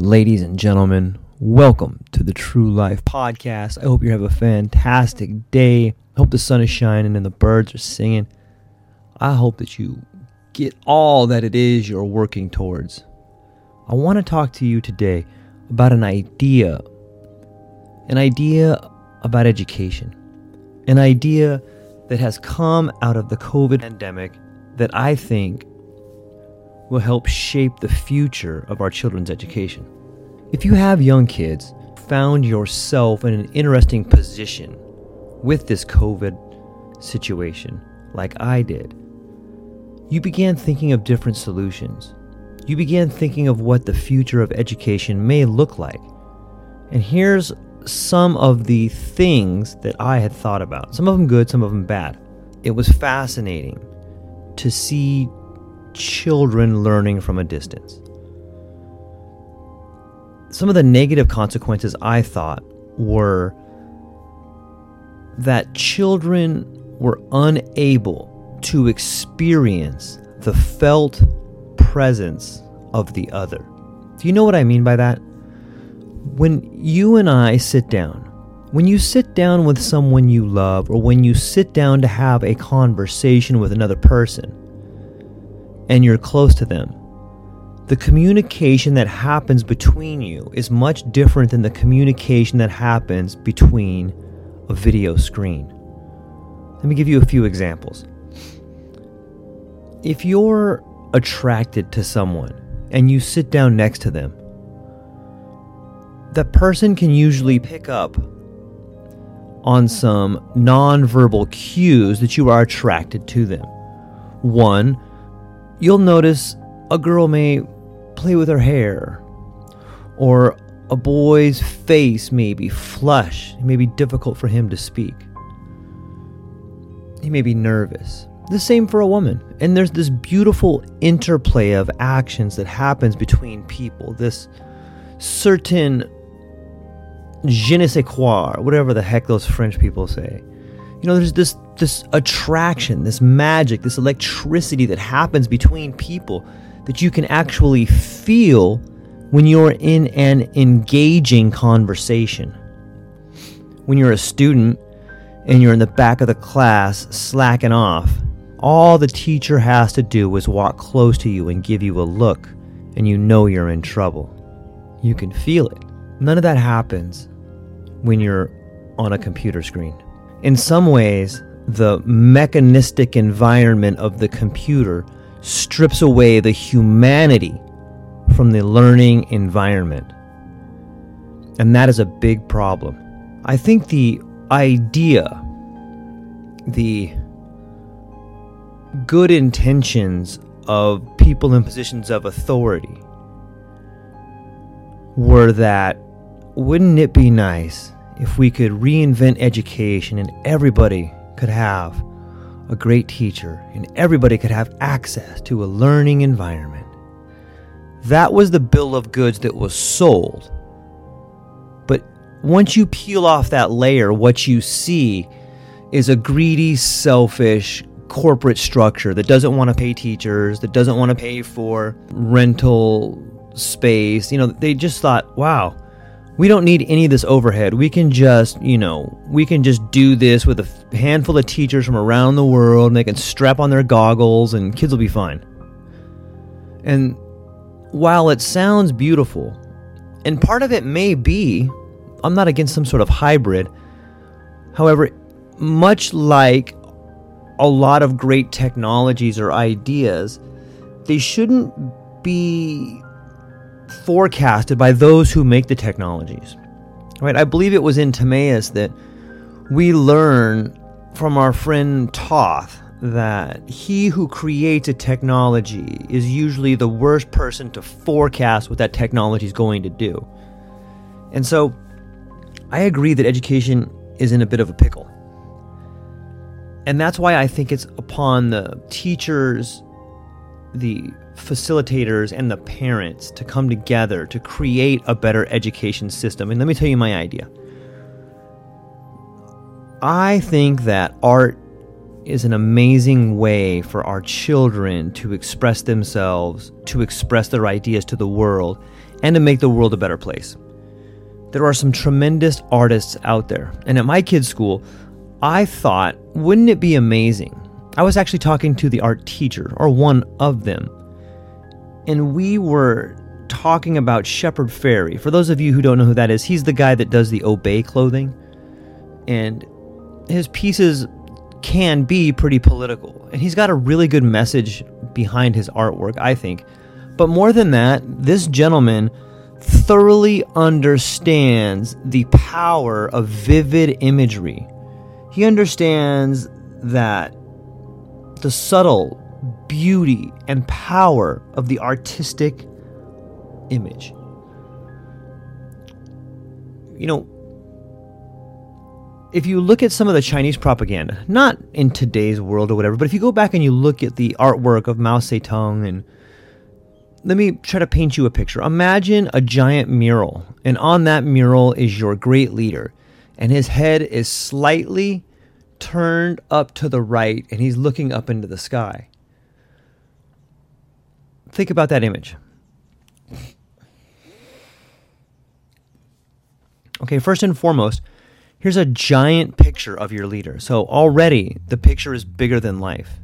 Ladies and gentlemen, welcome to the True Life Podcast. I hope you have a fantastic day. I hope the sun is shining and the birds are singing. I hope that you get all that it is you're working towards. I want to talk to you today about an idea, an idea about education, an idea that has come out of the COVID pandemic that I think will help shape the future of our children's education. If you have young kids, found yourself in an interesting position with this COVID situation, like I did, you began thinking of different solutions. You began thinking of what the future of education may look like. And here's some of the things that I had thought about. Some of them good, some of them bad. It was fascinating to see children learning from a distance. Some of the negative consequences I thought were that children were unable to experience the felt presence of the other. Do you know what I mean by that? When you and I sit down, when you sit down with someone you love, or when you sit down to have a conversation with another person, and you're close to them, the communication that happens between you is much different than the communication that happens between a video screen. Let me give you a few examples. If you're attracted to someone and you sit down next to them, that person can usually pick up on some nonverbal cues that you are attracted to them. One, you'll notice a girl may play with her hair, or a boy's face may be flush. It may be difficult for him to speak. He may be nervous. The same for a woman. And there's this beautiful interplay of actions that happens between people. This certain je ne sais quoi, whatever the heck those French people say. You know, there's this this attraction, this magic, this electricity that happens between people that you can actually feel when you're in an engaging conversation. When you're a student and you're in the back of the class slacking off, all the teacher has to do is walk close to you and give you a look, and you know you're in trouble. You can feel it. None of that happens when you're on a computer screen. In some ways, the mechanistic environment of the computer strips away the humanity from the learning environment. And that is a big problem. I think the idea, the good intentions of people in positions of authority were that wouldn't it be nice if we could reinvent education and everybody could have a great teacher, and everybody could have access to a learning environment. That was the bill of goods that was sold. But once you peel off that layer, what you see is a greedy, selfish corporate structure that doesn't want to pay teachers, that doesn't want to pay for rental space. You know, they just thought, wow, we don't need any of this overhead. We can just, you know, we can just do this with a handful of teachers from around the world. And they can strap on their goggles and kids will be fine. And while it sounds beautiful, and part of it may be, I'm not against some sort of hybrid. However, much like a lot of great technologies or ideas, they shouldn't be forecasted by those who make the technologies. Right? I believe it was in Timaeus that we learn from our friend Thoth that he who creates a technology is usually the worst person to forecast what that technology is going to do. And so I agree that education is in a bit of a pickle. And that's why I think it's upon the teachers, the facilitators, and the parents to come together to create a better education system. And let me tell you my idea. I think that art is an amazing way for our children to express themselves, to express their ideas to the world, and to make the world a better place. There are some tremendous artists out there. And at my kids' school, I thought, wouldn't it be amazing? I was actually talking to the art teacher, or one of them, and we were talking about Shepard Fairey. For those of you who don't know who that is, he's the guy that does the Obey clothing. And his pieces can be pretty political. And he's got a really good message behind his artwork, I think. But more than that, this gentleman thoroughly understands the power of vivid imagery. He understands that the subtle beauty and power of the artistic image. You know, if you look at some of the Chinese propaganda, not in today's world or whatever, but if you go back and you look at the artwork of Mao Zedong and let me try to paint you a picture. Imagine a giant mural, and on that mural is your great leader, and his head is slightly turned up to the right, and he's looking up into the sky. Think about that image. Okay, first and foremost, here's a giant picture of your leader. So already the picture is bigger than life.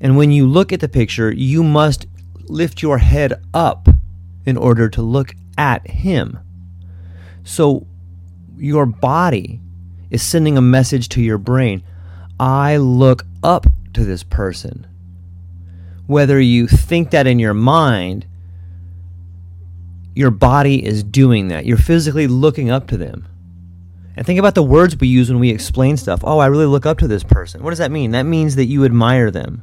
And when you look at the picture, you must lift your head up in order to look at him. So your body is sending a message to your brain I look up to this person. Whether you think that in your mind, your body is doing that. You're physically looking up to them. And think about the words we use when we explain stuff. Oh, I really look up to this person. What does that mean? That means that you admire them.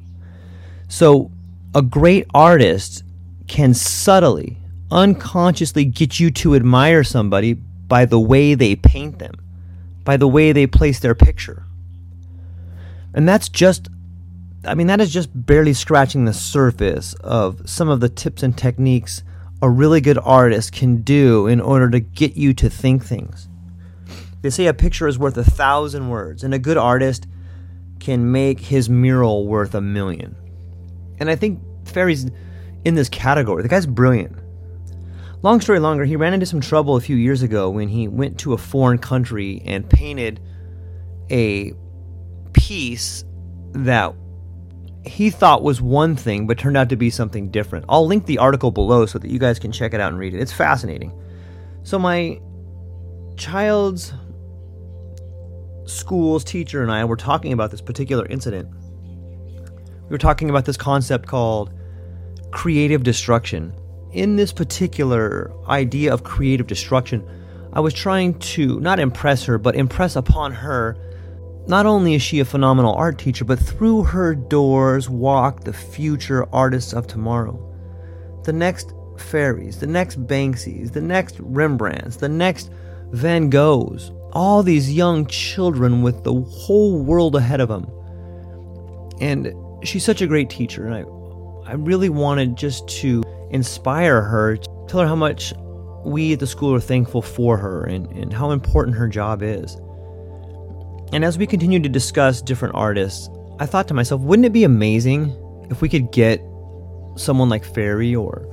So, a great artist can subtly, unconsciously get you to admire somebody by the way they paint them, by the way they place their picture. And that's just, I mean, that is just barely scratching the surface of some of the tips and techniques a really good artist can do in order to get you to think things. They say a picture is worth a thousand words, and a good artist can make his mural worth a million. And I think Fairey's in this category. The guy's brilliant. Long story longer, he ran into some trouble a few years ago when he went to a foreign country and painted a piece that he thought was one thing but turned out to be something different. I'll link the article below so that you guys can check it out and read it. It's fascinating. So, my child's school's teacher and I were talking about this particular incident. We were talking about this concept called creative destruction. In this particular idea of creative destruction, I was trying to not impress her, but impress upon her not only is she a phenomenal art teacher, but through her doors walk the future artists of tomorrow. The next Faireys, the next Banksys, the next Rembrandts, the next Van Goghs, all these young children with the whole world ahead of them. And she's such a great teacher. And I, I really wanted just to inspire her, tell her how much we at the school are thankful for her and, and how important her job is. And as we continued to discuss different artists, I thought to myself, wouldn't it be amazing if we could get someone like Fairey or,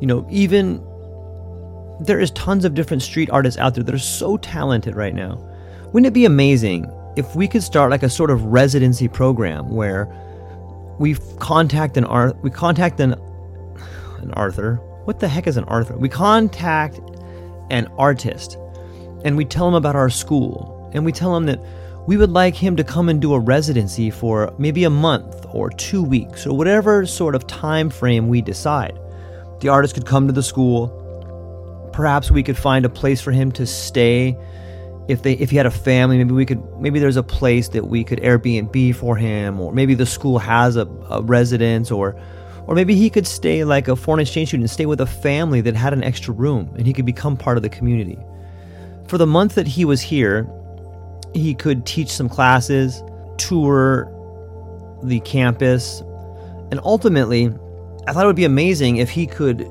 you know, even there is tons of different street artists out there that are so talented right now. Wouldn't it be amazing if we could start like a sort of residency program where we contact an art we contact an an Arthur. What the heck is an Arthur? We contact an artist and we tell him about our school and we tell him that we would like him to come and do a residency for maybe a month or 2 weeks or whatever sort of time frame we decide. The artist could come to the school. Perhaps we could find a place for him to stay if they if he had a family maybe we could maybe there's a place that we could airbnb for him or maybe the school has a, a residence or or maybe he could stay like a foreign exchange student and stay with a family that had an extra room and he could become part of the community. For the month that he was here, he could teach some classes, tour the campus, and ultimately, I thought it would be amazing if he could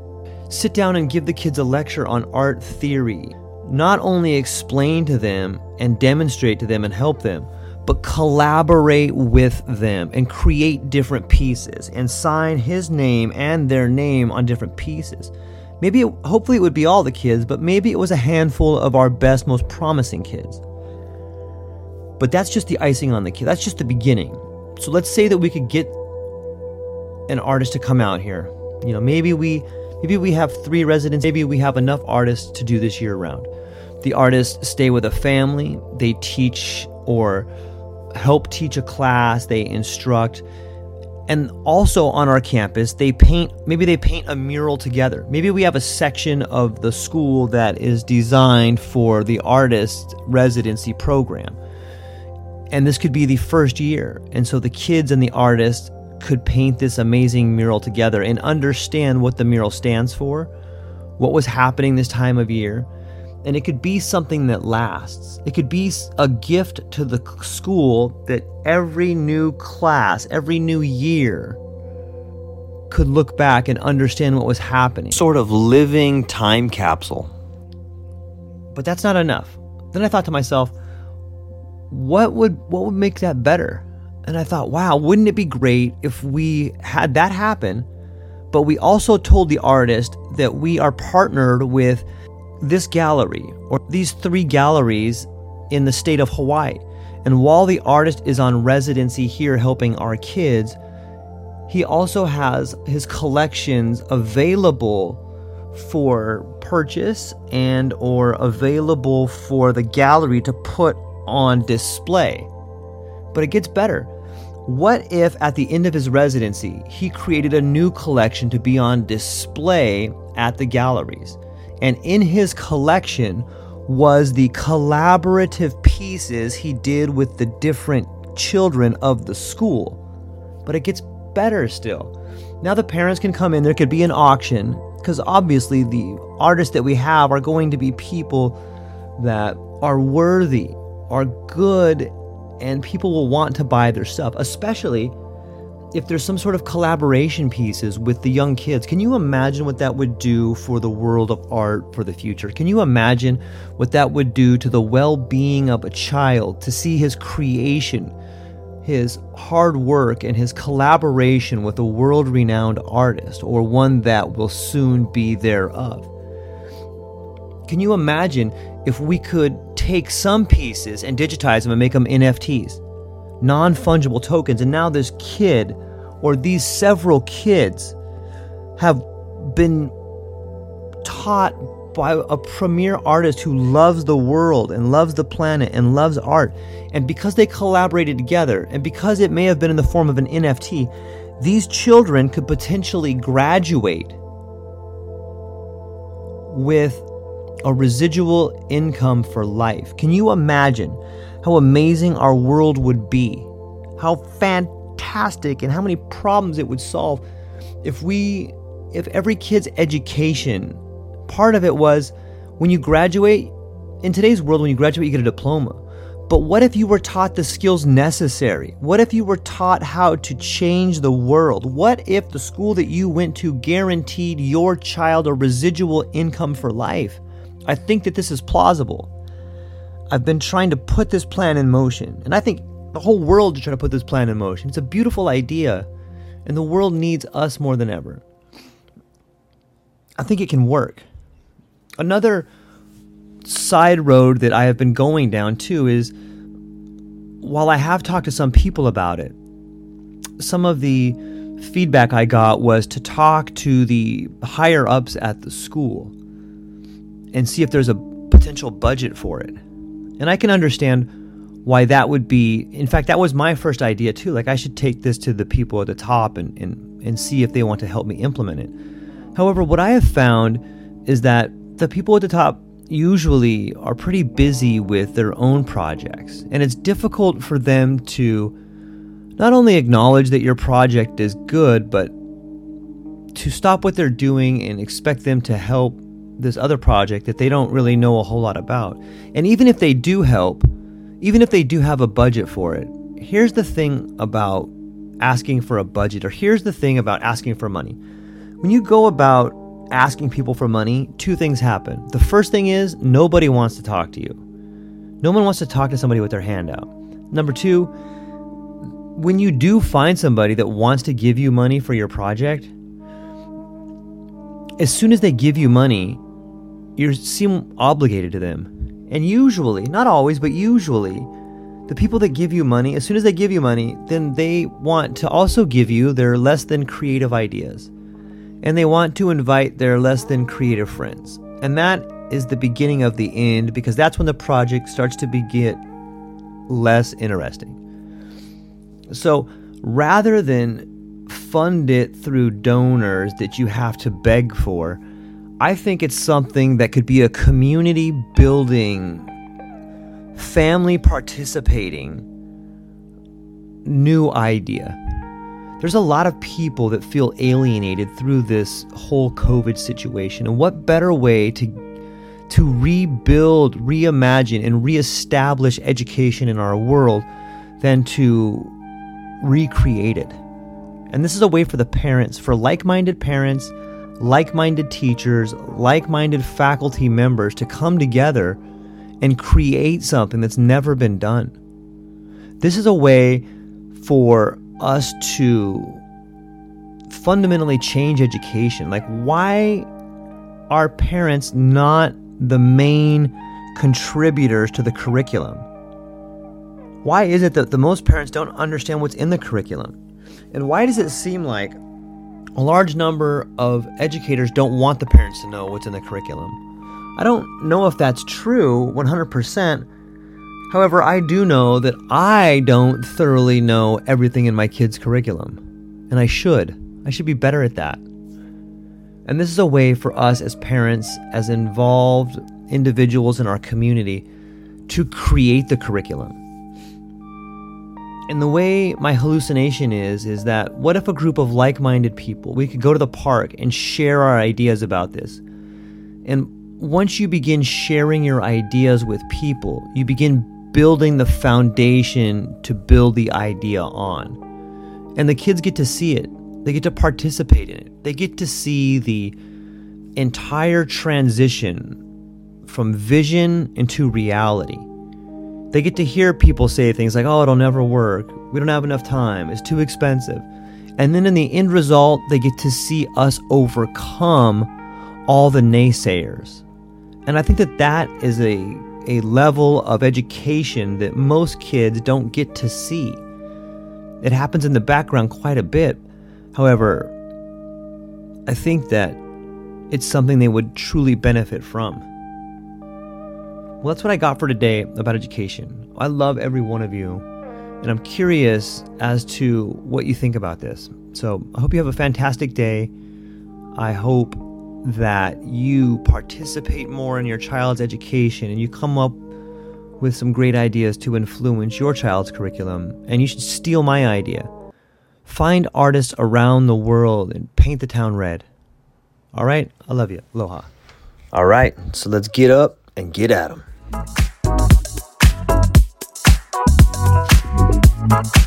sit down and give the kids a lecture on art theory. Not only explain to them and demonstrate to them and help them, but collaborate with them and create different pieces and sign his name and their name on different pieces. Maybe, it, hopefully, it would be all the kids, but maybe it was a handful of our best, most promising kids. But that's just the icing on the cake. That's just the beginning. So let's say that we could get an artist to come out here. You know, maybe we maybe we have three residents. Maybe we have enough artists to do this year round. The artists stay with a family. They teach or help teach a class, they instruct. And also on our campus, they paint, maybe they paint a mural together. Maybe we have a section of the school that is designed for the artist residency program. And this could be the first year. And so the kids and the artists could paint this amazing mural together and understand what the mural stands for, what was happening this time of year, and it could be something that lasts. It could be a gift to the school that every new class, every new year could look back and understand what was happening. Sort of living time capsule. But that's not enough. Then I thought to myself, what would what would make that better? And I thought, wow, wouldn't it be great if we had that happen, but we also told the artist that we are partnered with this gallery or these three galleries in the state of Hawaii. And while the artist is on residency here helping our kids, he also has his collections available for purchase and or available for the gallery to put on display. But it gets better. What if at the end of his residency, he created a new collection to be on display at the galleries? And in his collection was the collaborative pieces he did with the different children of the school. But it gets better still. Now the parents can come in, there could be an auction, because obviously the artists that we have are going to be people that are worthy, are good, and people will want to buy their stuff, especially if there's some sort of collaboration pieces with the young kids, can you imagine what that would do for the world of art for the future? Can you imagine what that would do to the well being of a child to see his creation, his hard work, and his collaboration with a world renowned artist or one that will soon be thereof? Can you imagine if we could take some pieces and digitize them and make them NFTs? non fungible tokens. And now this kid, or these several kids, have been taught by a premier artist who loves the world and loves the planet and loves art. And because they collaborated together, and because it may have been in the form of an NFT, these children could potentially graduate with a residual income for life. Can you imagine how amazing our world would be, how fantastic and how many problems it would solve if we if every kid's education part of it was when you graduate in today's world when you graduate you get a diploma But what if you were taught the skills necessary? What if you were taught how to change the world? What if the school that you went to guaranteed your child a residual income for life? I think that this is plausible. I've been trying to put this plan in motion, and I think the whole world is trying to put this plan in motion. It's a beautiful idea, and the world needs us more than ever. I think it can work. Another side road that I have been going down too is while I have talked to some people about it, some of the feedback I got was to talk to the higher ups at the school and see if there's a potential budget for it. And I can understand why that would be. In fact, that was my first idea too. Like, I should take this to the people at the top and, and, and see if they want to help me implement it. However, what I have found is that the people at the top usually are pretty busy with their own projects, and it's difficult for them to not only acknowledge that your project is good, but to stop what they're doing and expect them to help this other project that they don't really know a whole lot about. And even if they do help, even if they do have a budget for it, here's the thing about asking for a budget, or here's the thing about asking for money. When you go about asking people for money, two things happen. The first thing is nobody wants to talk to you. No one wants to talk to somebody with their hand out. Number two, when you do find somebody that wants to give you money for your project, as soon as they give you money, you seem obligated to them. And usually, not always, but usually, the people that give you money, as soon as they give you money, then they want to also give you their less than creative ideas and they want to invite their less than creative friends. And that is the beginning of the end because that's when the project starts to be get less interesting. So rather than fund it through donors that you have to beg for, I think it's something that could be a community building, family participating new idea there's a lot of people that feel alienated through this whole COVID situation. And what better way to to rebuild, reimagine, and reestablish education in our world than to recreate it? And this is a way for the parents, for like minded parents, like minded teachers, like minded faculty members to come together and create something that's never been done. This is a way for us to fundamentally change education. Like, why are parents not the main contributors to the curriculum? Why is it that the most parents don't understand what's in the curriculum? And why does it seem like a large number of educators don't want the parents to know what's in the curriculum? I don't know if that's true 100%, However, I do know that I don't thoroughly know everything in my kids' curriculum. And I should. I should be better at that. And this is a way for us as parents, as involved individuals in our community, to create the curriculum. And the way my hallucination is, is that what if a group of like minded people, we could go to the park and share our ideas about this? And once you begin sharing your ideas with people, you begin building the foundation to build the idea on. And the kids get to see it, they get to participate in it, they get to see the entire transition from vision into reality. They get to hear people say things like, oh, it'll never work. We don't have enough time. It's too expensive. And then in the end result, they get to see us overcome all the naysayers. And I think that that is a a level of education that most kids don't get to see. It happens in the background quite a bit. However, I think that it's something they would truly benefit from. Well, that's what I got for today about education. I love every one of you, and I'm curious as to what you think about this. So I hope you have a fantastic day. I hope that you participate more in your child's education and you come up with some great ideas to influence your child's curriculum. And you should steal my idea. Find artists around the world and paint the town red. All right? I love you. Aloha. All right. So let's get up and get at them. Thank